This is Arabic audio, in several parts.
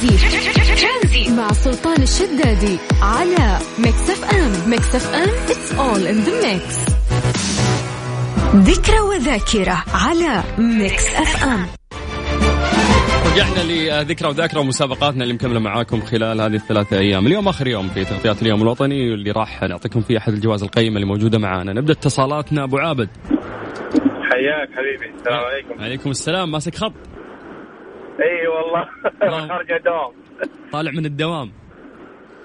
ترانزيت مع سلطان الشدادي على Mix FM Mix FM it's all in the mix. ذكرى وذاكرة على ميكس اف ام رجعنا لذكرى وذاكرة ومسابقاتنا اللي مكملة معاكم خلال هذه الثلاثة أيام. اليوم آخر يوم في تغطيات اليوم الوطني واللي راح نعطيكم فيه أحد الجوائز القيمة اللي موجودة معانا. نبدأ اتصالاتنا. أبو عابد. حياك حبيبي. السلام عليكم. عليكم السلام. ماسك خط. إي والله. نعم. خارج الدوام. طالع من الدوام.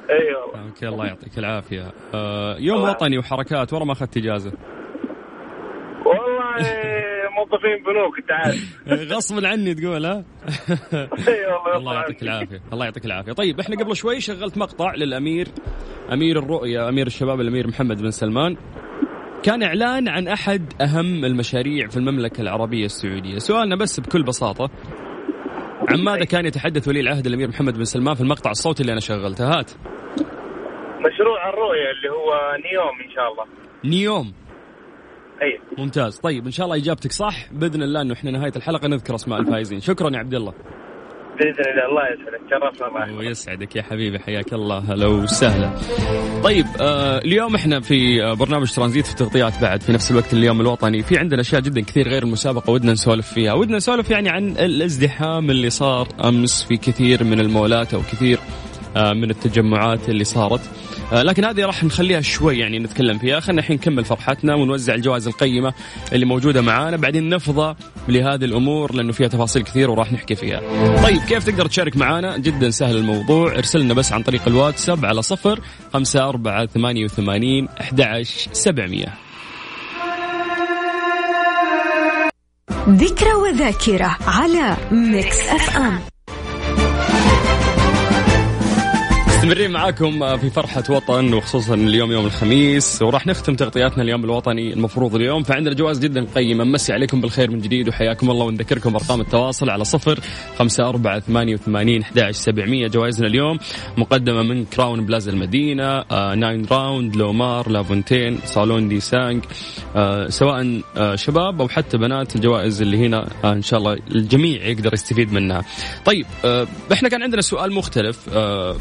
إي والله. okay الله يعطيك العافية. آه يوم وطني وحركات ورا ما أخذت إجازة. والله موظفين بنوك أنت عارف. غصبا عني تقول ها؟ الله يعطيك العافية الله يعطيك العافية. طيب إحنا قبل شوي شغلت مقطع للأمير أمير الرؤية أمير الشباب الأمير محمد بن سلمان. كان إعلان عن أحد أهم المشاريع في المملكة العربية السعودية. سؤالنا بس بكل بساطة عن ماذا كان يتحدث ولي العهد الأمير محمد بن سلمان في المقطع الصوتي اللي أنا شغلته؟ هات. مشروع الرؤية اللي هو نيوم إن شاء الله. نيوم. أي. ممتاز. طيب إن شاء الله إجابتك صح. بإذن الله أنه إحنا نهاية الحلقة نذكر أسماء الفائزين. شكرا يا عبد الله. بإذن الله الله يسعدك. شرفنا ويسعدك يا حبيبي حياك الله. هلا وسهلا. طيب آه اليوم إحنا في آه برنامج ترانزيت في تغطيات بعد في نفس الوقت اليوم الوطني. في عندنا أشياء جدا كثير غير المسابقة ودنا نسولف فيها. ودنا نسولف يعني عن الازدحام اللي صار أمس في كثير من المولات أو كثير آه من التجمعات اللي صارت. لكن هذه راح نخليها شوي يعني نتكلم فيها. خلينا الحين نكمل فرحتنا ونوزع الجوائز القيمة اللي موجودة معانا. بعدين نفضى لهذه الأمور لأنه فيها تفاصيل كثير وراح نحكي فيها. طيب كيف تقدر تشارك معنا جدا سهل الموضوع. ارسل لنا بس عن طريق الواتساب على صفر خمسة أربعة ثمانية وثمانين أحد عشر سبعمية. ذكرى وذاكرة على Mix FM. مستمرين معاكم في فرحة وطن وخصوصا اليوم يوم الخميس وراح نختم تغطياتنا اليوم الوطني المفروض اليوم. فعندنا جوائز جدا قيمة. مسي عليكم بالخير من جديد وحياكم الله ونذكركم أرقام التواصل على صفر خمسة أربعة ثمانية وثمانين سبعمية. جوائزنا اليوم مقدمة من كراون بلازا المدينة آه Nine Round لومار لافونتين صالون دي سانج آه سواء آه شباب أو حتى بنات الجوائز اللي هنا آه إن شاء الله الجميع يقدر يستفيد منها. طيب آه إحنا كان عندنا سؤال مختلف آه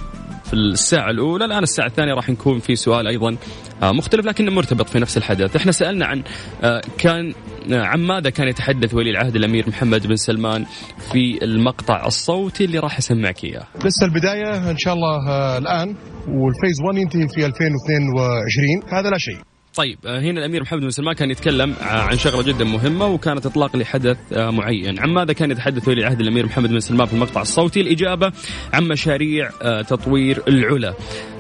في الساعة الأولى. الآن الساعة الثانية راح نكون في سؤال أيضا آه، مختلف لكنه مرتبط في نفس الحدث. إحنا سألنا عن آه، كان آه، عن ماذا كان يتحدث ولي العهد الأمير محمد بن سلمان في المقطع الصوتي اللي راح أسمعك إياه. لسه البداية إن شاء الله الآن والفيز 1 ينتهي في 2022 هذا لا شيء. طيب آه، هنا الأمير محمد بن سلمان كان يتكلم آه، عن شغلة جدا مهمة وكانت إطلاق لحدث آه، معين، عن ماذا كان يتحدث ولي العهد الأمير محمد بن سلمان في المقطع الصوتي؟ الإجابة عن مشاريع تطوير العلا.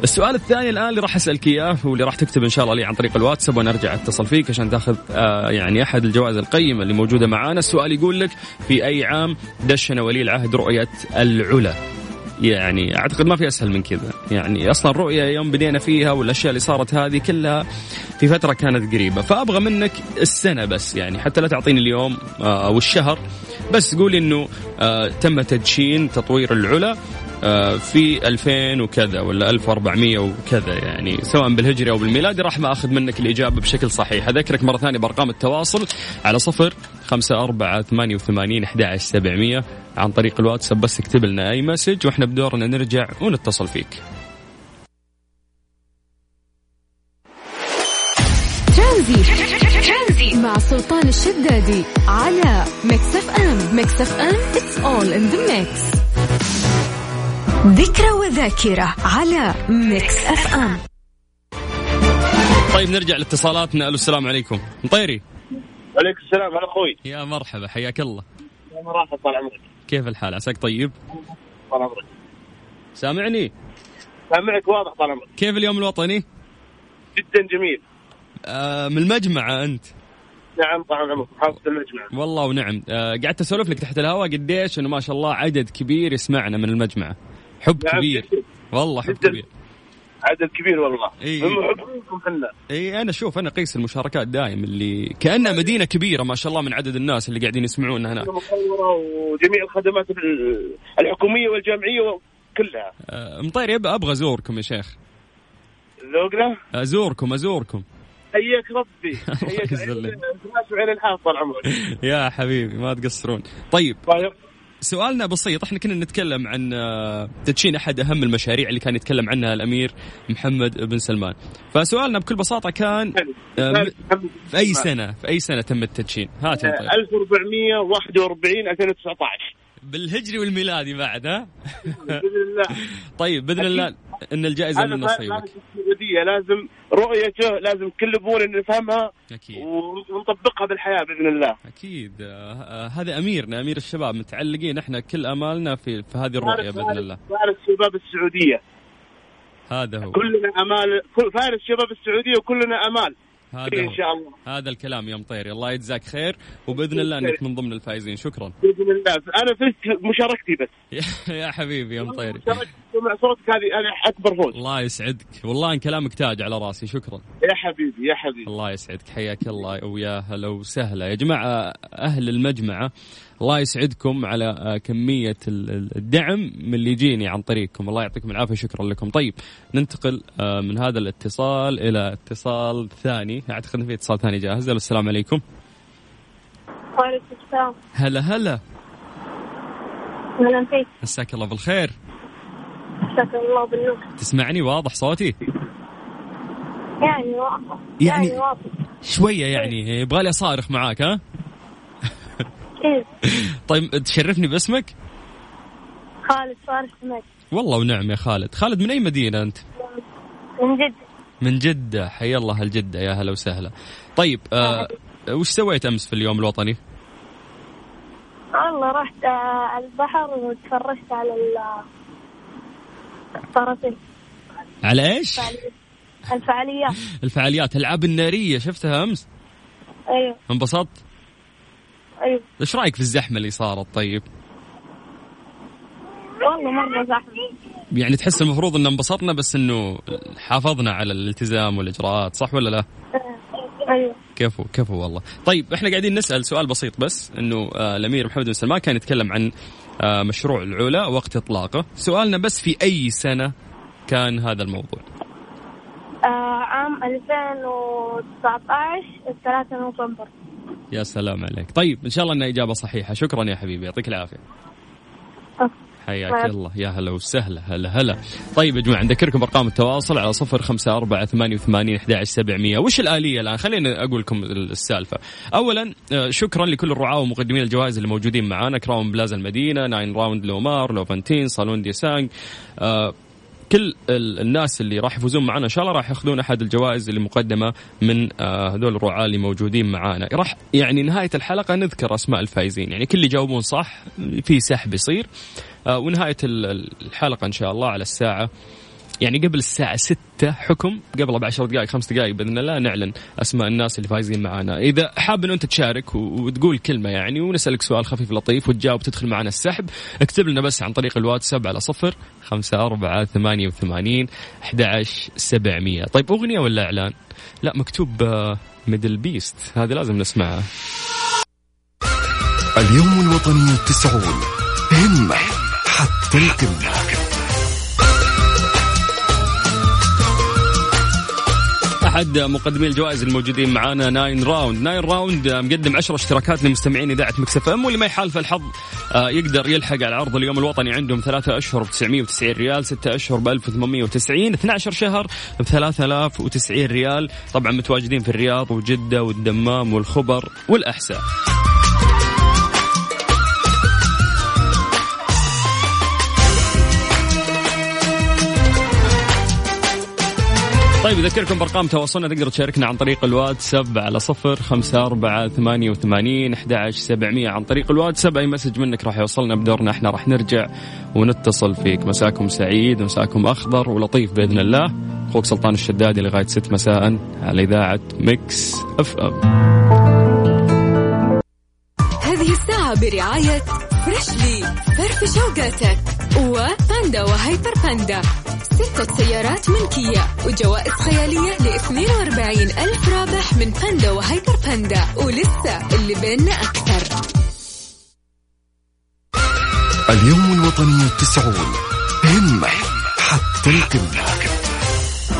السؤال الثاني الآن اللي راح أسألك إياه واللي راح تكتب إن شاء الله لي عن طريق الواتساب وأنا ارجع اتصل فيك عشان تأخذ يعني أحد الجوائز القيمة اللي موجودة معانا، السؤال يقول لك في أي عام دشن ولي العهد رؤية العلا؟ يعني أعتقد ما في أسهل من كذا. يعني أصلا الرؤيه يوم بدينا فيها والأشياء اللي صارت هذه كلها في فترة كانت قريبة. فأبغى منك السنة بس يعني حتى لا تعطيني اليوم آه، أو الشهر بس قولي إنه آه، تم تدشين تطوير العلا. في 2000 وكذا ولا 1400 وكذا يعني سواء بالهجري أو بالميلادي راح ما أخذ منك الإجابة بشكل صحيح. أذكرك مرة ثانية بأرقام التواصل على صفر خمسة أربعة ثمانية وثمانين أحد سبعمية عن طريق الواتساب بس اكتب لنا أي مسج وإحنا بدورنا نرجع ونتصل فيك. ترانزيت. مع سلطان الشدادي على Mix FM. Mix FM it's all in the mix. ذكرى وذاكرة على ميكس اف ام طيب نرجع لاتصالاتنا. ألو السلام عليكم. مطيري. عليكم السلام. هلا أخوي. يا مرحبا حياك الله. يا مرحبا طال عمرك. كيف الحال؟ عساك طيب؟ طال عمرك. سامعني؟ سامعك واضح طال عمرك. كيف اليوم الوطني؟ جدا جميل. آه من المجمعة أنت. نعم طال عمرك. محافظة المجمع. والله ونعم. آه قعدت أسولف لك تحت الهواء قديش إنه ما شاء الله عدد كبير يسمعنا من المجمعه حب نعم، كبير. والله حب. كبير. عدد كبير والله. حنا إي أنا شوف أنا قيس المشاركات دائم اللي كأنها مدينة كبيرة ما شاء الله من عدد الناس اللي قاعدين يسمعونا هناك. وجميع الخدمات ال- الحكومية والجامعية كلها. آه مطير يبقى أبغى ازوركم يا شيخ. ذوقنا ازوركم أزوركم. حياك ربي. حياك وعين الحاف طال عمرك يا حبيبي ما تقصرون. طيب. طيب. سؤالنا بسيط. إحنا كنا نتكلم عن آه، تدشين أحد أهم المشاريع اللي كان يتكلم عنها الأمير محمد بن سلمان. فسؤالنا بكل بساطة كان آه، في أي سنة؟ في أي سنة تم التدشين؟ هات يا طيب. 1441 2019 بالهجري والميلادي بعد ها؟ بإذن الله. طيب بإذن الله إن الجائزة من نصيبك لازم السعوديه لازم رؤيته لازم كل ابونا نفهمها أكيد. ونطبقها بالحياة بإذن الله. أكيد. آه، آه، هذا أميرنا أمير الشباب متعلقين إحنا كل آمالنا في في هذه الرؤية بإذن الله. فارس شباب السعودية. هذا هو. كلنا امال كل فارس شباب السعودية وكلنا أمال. هذا ان شاء الله هذا الكلام يا مطيري الله يجزاك خير وبإذن الله أنك من ضمن الفائزين. شكرا. بإذن الله. أنا فزت مشاركتي بس. يا حبيبي يا مطيري مشاركتي مع صوتك هذه هذه أكبر فوز. الله يسعدك. والله إن كلامك تاج على راسي شكرا. يا حبيبي يا حبيبي. الله يسعدك. حياك الله ويا هلا وسهلا. يا جماعة أهل المجمعة الله يسعدكم على آه، كمية ال- ال- الدعم من اللي يجيني عن طريقكم. الله يعطيكم العافية شكرا لكم. طيب ننتقل آه، من هذا الاتصال إلى اتصال ثاني. أعتقد في اتصال ثاني جاهز. السلام عليكم. وعليكم السلام. هلا هلا. أهلا فيك. مساك الله بالخير. الله بالنور. تسمعني واضح صوتي؟ يعني واضح. يعني- يعني واضح. شوية يعني يبغالي أصارخ معاك ها؟ كيف طيب تشرفني باسمك؟ خالد فارس حميد والله ونعم يا خالد. خالد من أي مدينة أنت؟ من جد من جدة. حي الله الجدة يا هلا وسهلا. طيب آه وش سويت أمس في اليوم الوطني؟ والله رحت آه، البحر وتفرجت على الطرفين على إيش؟ الفعاليات الفعاليات. الألعاب النارية شفتها أمس؟ أيوه. انبسطت؟ أيوه. إيش رأيك في الزحمة اللي صارت؟ طيب. والله مرة زحمة. يعني تحس المفروض أن انبسطنا بس أنه حافظنا على الالتزام والإجراءات صح ولا لا؟ أيوه. كفو كفو والله. طيب إحنا قاعدين نسأل سؤال بسيط بس إنه آه الأمير محمد بن سلمان كان يتكلم عن آه مشروع العلا وقت إطلاقه. سؤالنا بس في أي سنة كان هذا الموضوع؟ آه عام 2019 3 نوفمبر. يا سلام عليك. طيب إن شاء الله إنها إجابة صحيحة. شكرا يا حبيبي يعطيك العافية. حياك طيب. الله. يا هلا وسهلا هلا هلا. طيب يا جماعة نذكركم ارقام التواصل على صفر خمسة أربعة ثمانية وثمانين أحد سبعمية. وش الآلية الآن؟ خليني أقول لكم السالفة. أولا آه، شكرا لكل الرعاة ومقدمين الجوائز اللي موجودين معانا. كراون بلازا المدينة Nine Round لومار لافونتين صالون دي سانج آه، كل ال- الناس اللي راح يفوزون معنا إن شاء الله راح ياخذون أحد الجوائز اللي مقدمة من آه، هذول الرعاة اللي موجودين معانا. راح يعني نهاية الحلقة نذكر أسماء الفائزين يعني كل اللي يجاوبون صح في سحب يصير. آه، ونهاية ال- ال- الحلقة إن شاء الله على الساعة يعني قبل الساعة 6 حكم قبل بعشر دقائق خمس دقائق بإذن الله نعلن أسماء الناس اللي فايزين معنا إذا حاب أن أنت تشارك وتقول كلمة يعني ونسألك سؤال خفيف لطيف وتجاوب تدخل معنا السحب اكتب لنا بس عن طريق الواتساب على صفر خمسة أربعة ثمانية وثمانين أحد سبعمية. طيب أغنية ولا إعلان؟ لا مكتوب MDL Beast هذه لازم نسمعها. اليوم الوطني التسعون همة حتى القمة. أحد مقدمي الجوائز الموجودين معانا. Nine Round. Nine Round مقدم 10 اشتراكات لمستمعين إذاعة Mix FM واللي ما يحالف الحظ آه، يقدر يلحق على عرض اليوم الوطني. عندهم ثلاثة أشهر ب 990 ريال ستة أشهر ب 1890 12 شهر ب 3090 ريال. طبعا متواجدين في الرياض وجده والدمام والخبر والاحساء طيب اذكركم بأرقام تواصلنا تقدر تشاركنا عن طريق الواتساب على صفر خمسة أربعة ثمانية وثمانين أحد سبعمية. عن طريق الواتساب أي message منك راح يوصلنا بدورنا إحنا راح نرجع ونتصل فيك. مساكم سعيد مساكم أخضر ولطيف بإذن الله. أخوك سلطان الشدادي لغاية ست مساء على إذاعة Mix FM. هذه الساعة برعاية Freshly فرف شوقاتك وباندا وهيبر باندا. ستة سيارات ملكية وجوائز خيالية ل 42 ألف رابح من باندا وهيبر باندا. ولسه اللي بيننا أكثر. اليوم الوطني التسعون. همة حتى القمة.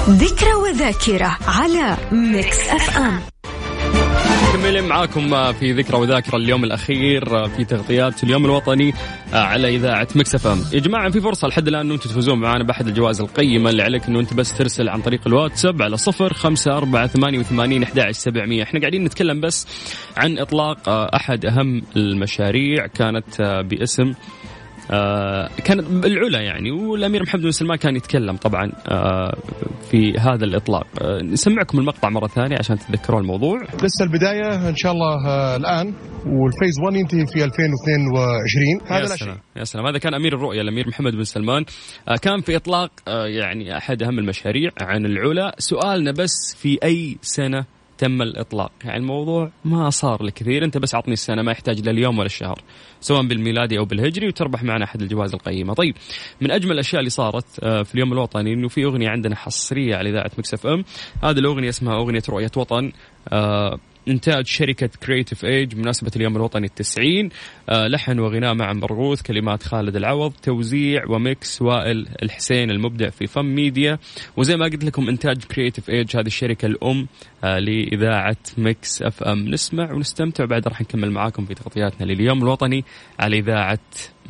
ذكرى وذاكرة على Mix FM. مكملين معاكم في ذكرى وذاكرة اليوم الأخير في تغطيات اليوم الوطني على إذاعة مكس إم. يا جماعة في فرصة لحد الآن أنتم تفوزون معنا بأحد الجوائز القيمة اللي عليك أنه أنت بس ترسل عن طريق الواتساب على صفر خمسة أربعة ثمانية وثمانين أحد سبعمية. إحنا قاعدين نتكلم بس عن إطلاق أحد أهم المشاريع كانت باسم آه كانت العلا يعني والأمير محمد بن سلمان كان يتكلم طبعا آه في هذا الإطلاق. آه نسمعكم المقطع مرة ثانية عشان تتذكرون الموضوع. لسه البداية إن شاء الله الآن والفيز 1 ينتهي في 2022 هذا يا سلام يا سلام. هذا كان أمير الرؤية الأمير محمد بن سلمان. كان في إطلاق يعني أحد أهم المشاريع عن العلا. سؤالنا بس في أي سنة تم الإطلاق. يعني الموضوع ما صار لكثير. أنت بس عطني السنة ما يحتاج لا اليوم ولا الشهر سواء بالميلادي أو بالهجري وتربح معنا أحد الجوائز القيمة. طيب من أجمل الأشياء اللي صارت آه، في اليوم الوطني إنه في أغنية عندنا حصرية على إذاعة Mix FM. هذه الأغنية اسمها أغنية رؤية وطن. آه، إنتاج شركة Creative Edge بمناسبة اليوم الوطني التسعين. آه لحن وغناء مع مرغوث كلمات خالد العوض توزيع و mix وائل الحسين المبدع في فم ميديا وزي ما قلت لكم إنتاج Creative Edge هذه الشركة الأم آه لإذاعة Mix FM نسمع ونستمتع وبعد راح نكمل معاكم في تغطياتنا لليوم الوطني على إذاعة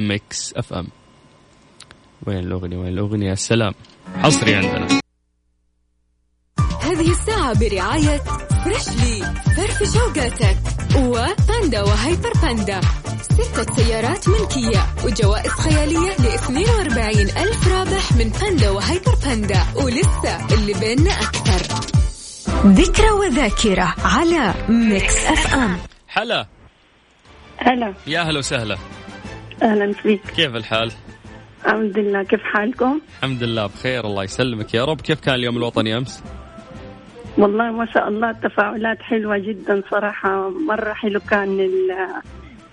Mix FM وين الأغنية؟ وين الأغنية؟ السلام حصري عندنا. برعاية فريشلي فرفش وقاتك وباندا وهيبر باندا. ستة سيارات ملكية وجوائز خيالية ل 42 ألف رابح من باندا وهيبر باندا. ولسه اللي بيننا أكثر. ذكرى وذاكرة على Mix FM. حلا هلا. يا هلا وسهلا. أهلا فيك. كيف الحال؟ الحمد لله. كيف حالكم؟ الحمد لله بخير الله يسلمك. يا رب كيف كان اليوم الوطني أمس؟ والله ما شاء الله التفاعلات حلوة جدا صراحة. مرة حلو كان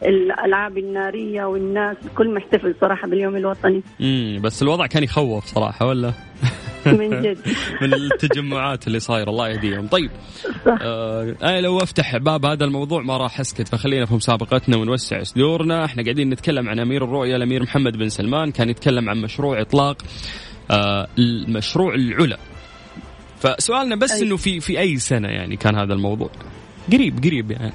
الألعاب النارية والناس الكل محتفل صراحة باليوم الوطني. امم بس الوضع كان يخوف صراحة ولا؟ من جد. من التجمعات اللي صايرة الله يهديهم. طيب صح. آه أنا لو أفتح باب هذا الموضوع ما راح أسكت فخلينا في مسابقتنا ونوسع صدورنا. إحنا قاعدين نتكلم عن أمير الرؤية الأمير محمد بن سلمان كان يتكلم عن مشروع إطلاق آه المشروع العلا. فسؤالنا بس أي. إنه في في أي سنة يعني كان هذا الموضوع قريب قريب يعني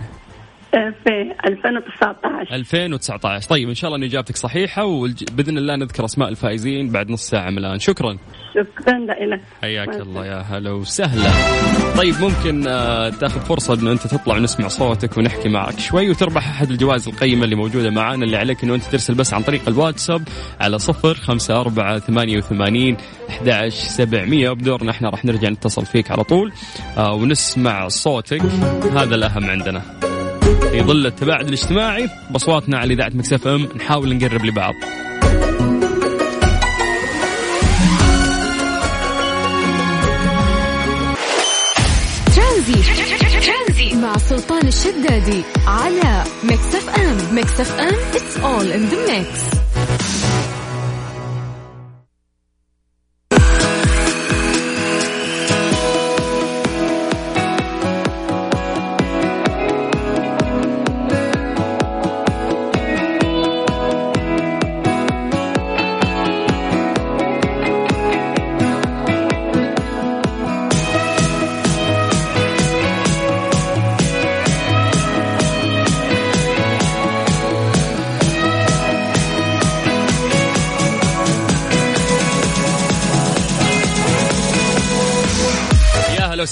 في 2019 2019 طيب إن شاء الله إن إجابتك صحيحة وباذن الله نذكر أسماء الفائزين بعد نص ساعة من الآن. شكرا. شكرا لك. حياك الله يا هلا وسهلا. طيب ممكن آه، تاخذ فرصة إنه أنت تطلع ونسمع صوتك ونحكي معك شوي وتربح أحد الجوائز القيمة اللي موجودة معانا اللي عليك إنه أنت ترسل بس عن طريق الواتساب على صفر خمسة أربعة ثمانية وثمانين أحد سبعمية. وبدورنا إحنا راح نرجع نتصل فيك على طول آه، ونسمع صوتك. هذا الأهم عندنا. في ظل التباعد الاجتماعي بصواتنا على إذاعة مكسف إم. نحاول نقرب لبعض. مع سلطان الشدادي على مكسف إم. مكسف إم it's all in the mix.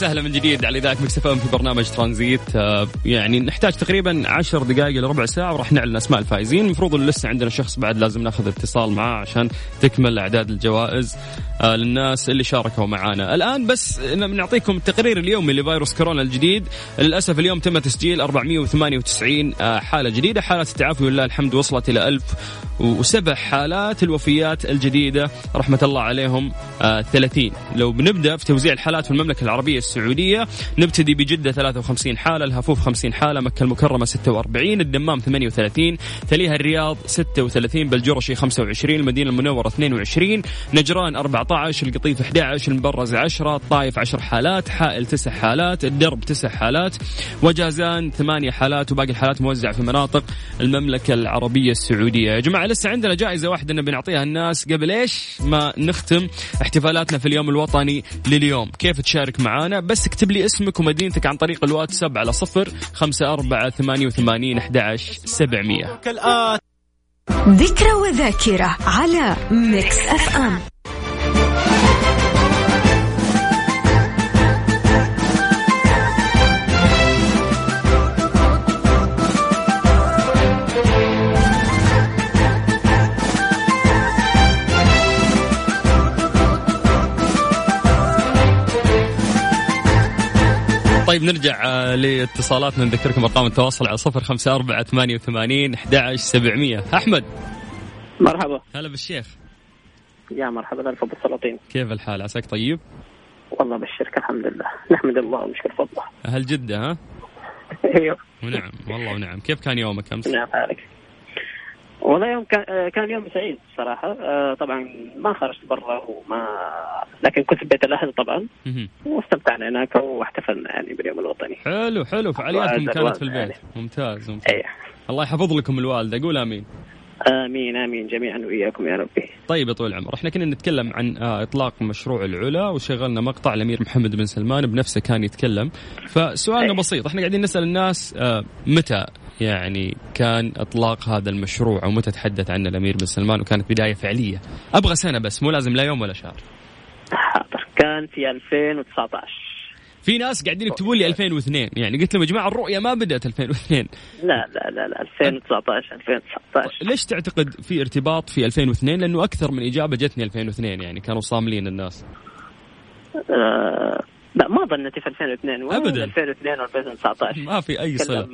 وسهلا من جديد على إذاعة مكس في برنامج ترانزيت. آه، يعني نحتاج تقريبا عشر دقائق إلى ربع ساعة وراح نعلن أسماء الفائزين. المفروض لسه عندنا شخص بعد لازم ناخذ اتصال معاه عشان تكمل أعداد الجوائز آه، للناس اللي شاركوا معنا الآن بس نعطيكم التقرير اليومي لفيروس كورونا الجديد. للأسف اليوم تم تسجيل 498 آه، حالة جديدة. حالات التعافي ولله الحمد وصلت إلى 1007 حالات. الوفيات الجديدة رحمة الله عليهم 30 لو بنبدأ في توزيع الحالات في المملكة العربية السعودية. نبتدي بجدة 53 حالة الهفوف 50 حالة مكة المكرمة 46 الدمام 38 تليها الرياض 36 بلجرشي 25 المدينة المنورة 22 نجران 14 القطيف 11 المبرز 10 الطايف 10 حالات حائل 9 حالات الدرب 9 حالات وجازان 8 حالات وباقي الحالات موزعة في مناطق المملكة العربية السعودية. يا جماعة لسه عندنا جائزة واحدة نبي نعطيها الناس. قبل إيش ما نختم احتفالاتنا في اليوم الوطني لليوم؟ كيف تشارك معانا؟ معانا بس اكتب لي اسمك ومدينتك عن طريق الواتساب على صفر خمسة أربعة ثمانية وثمانين أحد سبعمية. ذكرى وذاكرة على Mix FM. طيب نرجع آه، لاتصالاتنا. نذكركم أرقام التواصل على صفر خمسة أربعة ثمانية وثمانين أحد سبعمية. أحمد. مرحبا. هلا بالشيخ. يا مرحبا ألف بالسلاطين كيف الحال؟ عساك طيب؟ والله بالشركة الحمد لله. نحمد الله ونشكر فضله. أهل جدة ها؟ أيوه. ونعم والله ونعم. كيف كان يومك أمس؟ نعم عليك والله يوم كان آه، كان يوم سعيد صراحة. آه، طبعا ما خرجت برا وما لكن كنت في بيت الأهل طبعا. واستمتعنا هناك واحتفلنا يعني باليوم الوطني. حلو حلو. فعالياتكم كانت في البيت. يعني. ممتاز ممتاز. أيه. الله يحفظ لكم الوالدة قول آمين. آمين آمين جميعا وإياكم يا ربي. طيب يا طويل العمر إحنا كنا نتكلم عن آه، إطلاق مشروع العلا وشغلنا مقطع الأمير محمد بن سلمان بنفسه كان يتكلم. فسؤالنا أي. بسيط إحنا قاعدين نسأل الناس متى يعني كان إطلاق هذا المشروع أو متى تحدث عنه الأمير بن سلمان؟ وكانت بداية فعلية. أبغى سنة بس مو لازم لا يوم ولا شهر. حاضر. كان في 2019 في ناس قاعدين يكتبون لي 2002 يعني قلت لهم يا جماعة الرؤية ما بدأت 2002 لا لا لا لا 2019 2019 ليش تعتقد في ارتباط في 2002 لأنه أكثر من إجابة جتني 2002 يعني كانوا صاملين الناس. آه لا ما ظنيتي في 2002 وين أبداً. 2002 و 2019 ما في أي صلة.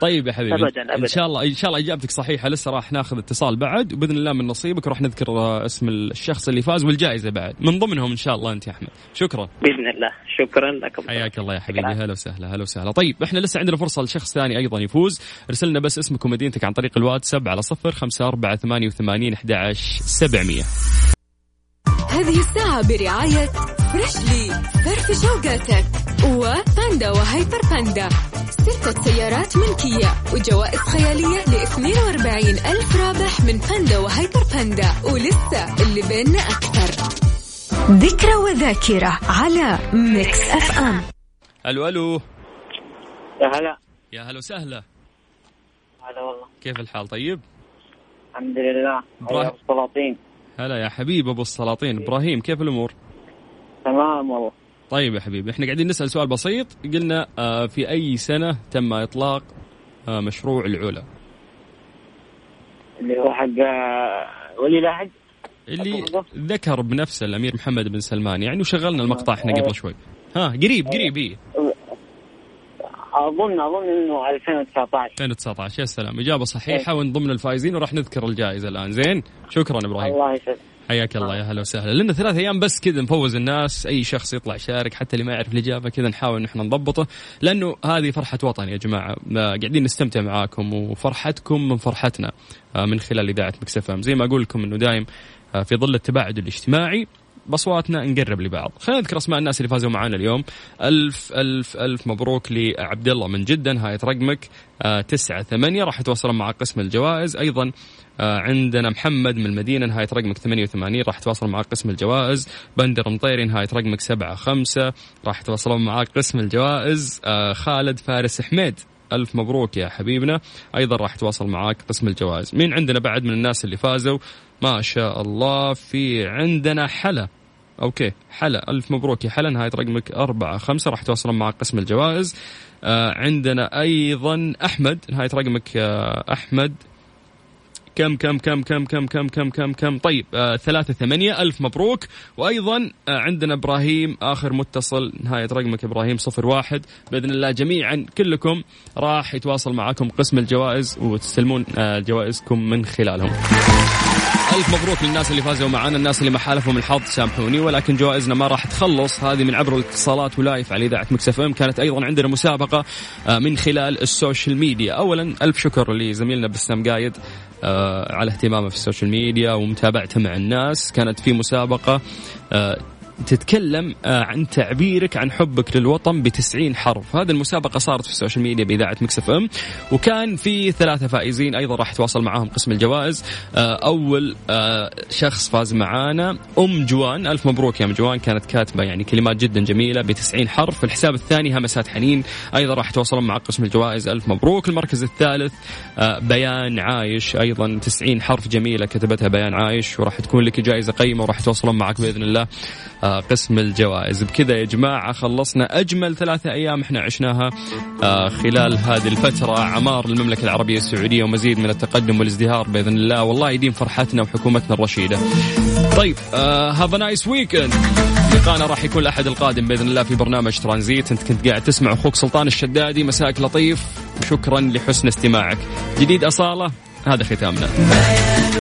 طيب يا حبيبي. أبداً، إن أبداً. شاء الله إن شاء الله إجابتك صحيحة. لسه راح ناخذ اتصال بعد وبإذن الله من نصيبك راح نذكر آه، اسم الشخص اللي فاز والجائزة بعد. من ضمنهم إن شاء الله أنت يا أحمد. شكرا. بإذن الله. شكرا لكم. حياك الله يا حبيبي. هلا وسهلا هلا وسهلا. طيب إحنا لسه عندنا فرصة لشخص ثاني أيضا يفوز. ارسلنا بس اسمك ومدينتك عن طريق الواتساب على صفر خمسة أربعة ثمانية وثمانين أحد سبعمية. هذه الساعة برعاية فريشلي فرف شوقاتك وباندا وهيبر باندا. ستة سيارات ملكية وجوائز خيالية ل 42 ألف رابح من باندا وهيبر باندا. ولسه اللي بيننا أكثر. ذكرى وذاكرة على Mix FM ألو ألو. يا هلا. يا هلا وسهلا. هلا والله. كيف الحال؟ طيب؟ الحمد لله. إبراهيم. هلا يا حبيب أبو السلاطين. إبراهيم كيف الأمور؟ تمام والله. طيب يا حبيبي إحنا قاعدين نسأل سؤال بسيط. قلنا آه في أي سنة تم إطلاق آه مشروع العلا؟ اللي هو حق آه، ولي العهد؟ اللي ذكر بنفسه الأمير محمد بن سلمان. يعني وشغلنا المقطع إحنا قبل شوي. ها قريب قريب إيه. اظن أظن إنه 2019 2019 يا سلام. إجابة صحيحة ومن ضمن الفائزين وراح نذكر الجائزة الآن. زين. شكرا إبراهيم. الله يسعدك حياك الله. يا هلا وسهلا. لنا ثلاث أيام بس كذا نفوز الناس. أي شخص يطلع يشارك حتى اللي ما يعرف الإجابة كذا نحاول نحن نضبطه. لأنه هذه فرحة وطن يا جماعة. قاعدين نستمتع معاكم وفرحتكم من فرحتنا آه، من خلال إذاعة مكسفم زي ما أقول لكم إنه دايم آه، في ظل التباعد الاجتماعي باصواتنا نقرب لبعض. خلينا نذكر أسماء الناس اللي فازوا معنا اليوم. ألف ألف ألف مبروك لعبد الله من جدة. نهايه رقمك آه، تسعة ثمانية. راح يتواصلون مع قسم الجوائز. أيضا آه، عندنا محمد من المدينة. نهاية رقمك 88 راح تواصل مع قسم الجوائز. بندر مطيري نهاية رقمك 75 راح يتواصلون معك قسم الجوائز آه، خالد فارس حميد. ألف مبروك يا حبيبنا. أيضا راح يتواصل معاك قسم الجوائز. مين عندنا بعد من الناس اللي فازوا؟ ما شاء الله في عندنا حلا. أوكي حلا. ألف مبروك يا حلا. نهاية رقمك أربعة خمسة. راح يتواصلون مع قسم الجوائز. آه عندنا أيضا أحمد. نهاية رقمك أحمد. كم كم كم كم كم كم كم كم كم. طيب آه ثلاثة ثمانية. ألف مبروك. وأيضا آه عندنا إبراهيم آخر متصل. نهاية رقمك إبراهيم صفر واحد. بإذن الله جميعا كلكم راح يتواصل معكم قسم الجوائز وتستلمون آه جوائزكم من خلالهم. ألف مبروك للناس اللي فازوا معنا الناس اللي ما حالفهم الحظ سامحوني ولكن جوائزنا ما راح تخلص. هذه من عبر الاتصالات و live على إذاعة Mix FM. كانت أيضا عندنا مسابقة آه، من خلال ال social media. أولا ألف شكر لزميلنا بسام قايد آه، على اهتمامه في ال social media ومتابعته مع الناس. كانت في مسابقة آه، تتكلم آه، عن تعبيرك عن حبك للوطن ب 90 حرف. هذه المسابقة صارت في ال social media بإذاعة Mix FM وكان في ثلاثة فائزين أيضا راح يتواصل معاهم قسم الجوائز. آه، أول آه، شخص فاز معانا أم جوان. ألف مبروك يا أم جوان كانت كاتبة يعني كلمات جدا جميلة ب 90 حرف. الحساب الثاني همسات حنين أيضا راح يتواصلون مع قسم الجوائز. ألف مبروك. المركز الثالث بيان عايش أيضا 90 حرف جميلة كتبتها بيان عايش وراح تكون لك جائزة قيمة وراح يتواصلون معك بإذن الله. قسم الجوائز. بكذا يا جماعة خلصنا أجمل ثلاثة أيام إحنا عشناها آه، خلال هذه الفترة. عمار المملكة العربية السعودية ومزيد من التقدم والازدهار بإذن الله. والله يديم فرحتنا وحكومتنا الرشيدة. طيب have nice weekend لقانا راح يكون الأحد القادم بإذن الله في برنامج ترانزيت. أنت كنت قاعد تسمع أخوك سلطان الشدادي. مساك لطيف. وشكرا لحسن استماعك. جديد أصالة هذا ختامنا.